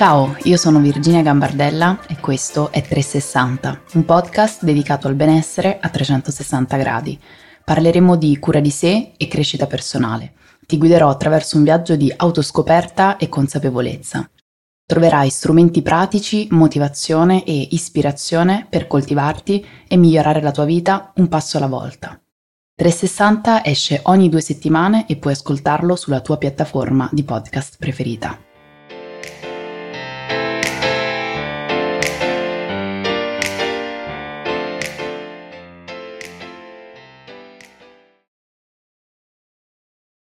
Ciao, io sono Virginia Gambardella e questo è 360, un podcast dedicato al benessere a 360 gradi. Parleremo di cura di sé e crescita personale. Ti guiderò attraverso un viaggio di autoscoperta e consapevolezza. Troverai strumenti pratici, motivazione e ispirazione per coltivarti e migliorare la tua vita un passo alla volta. 360 esce ogni due settimane e puoi ascoltarlo sulla tua piattaforma di podcast preferita.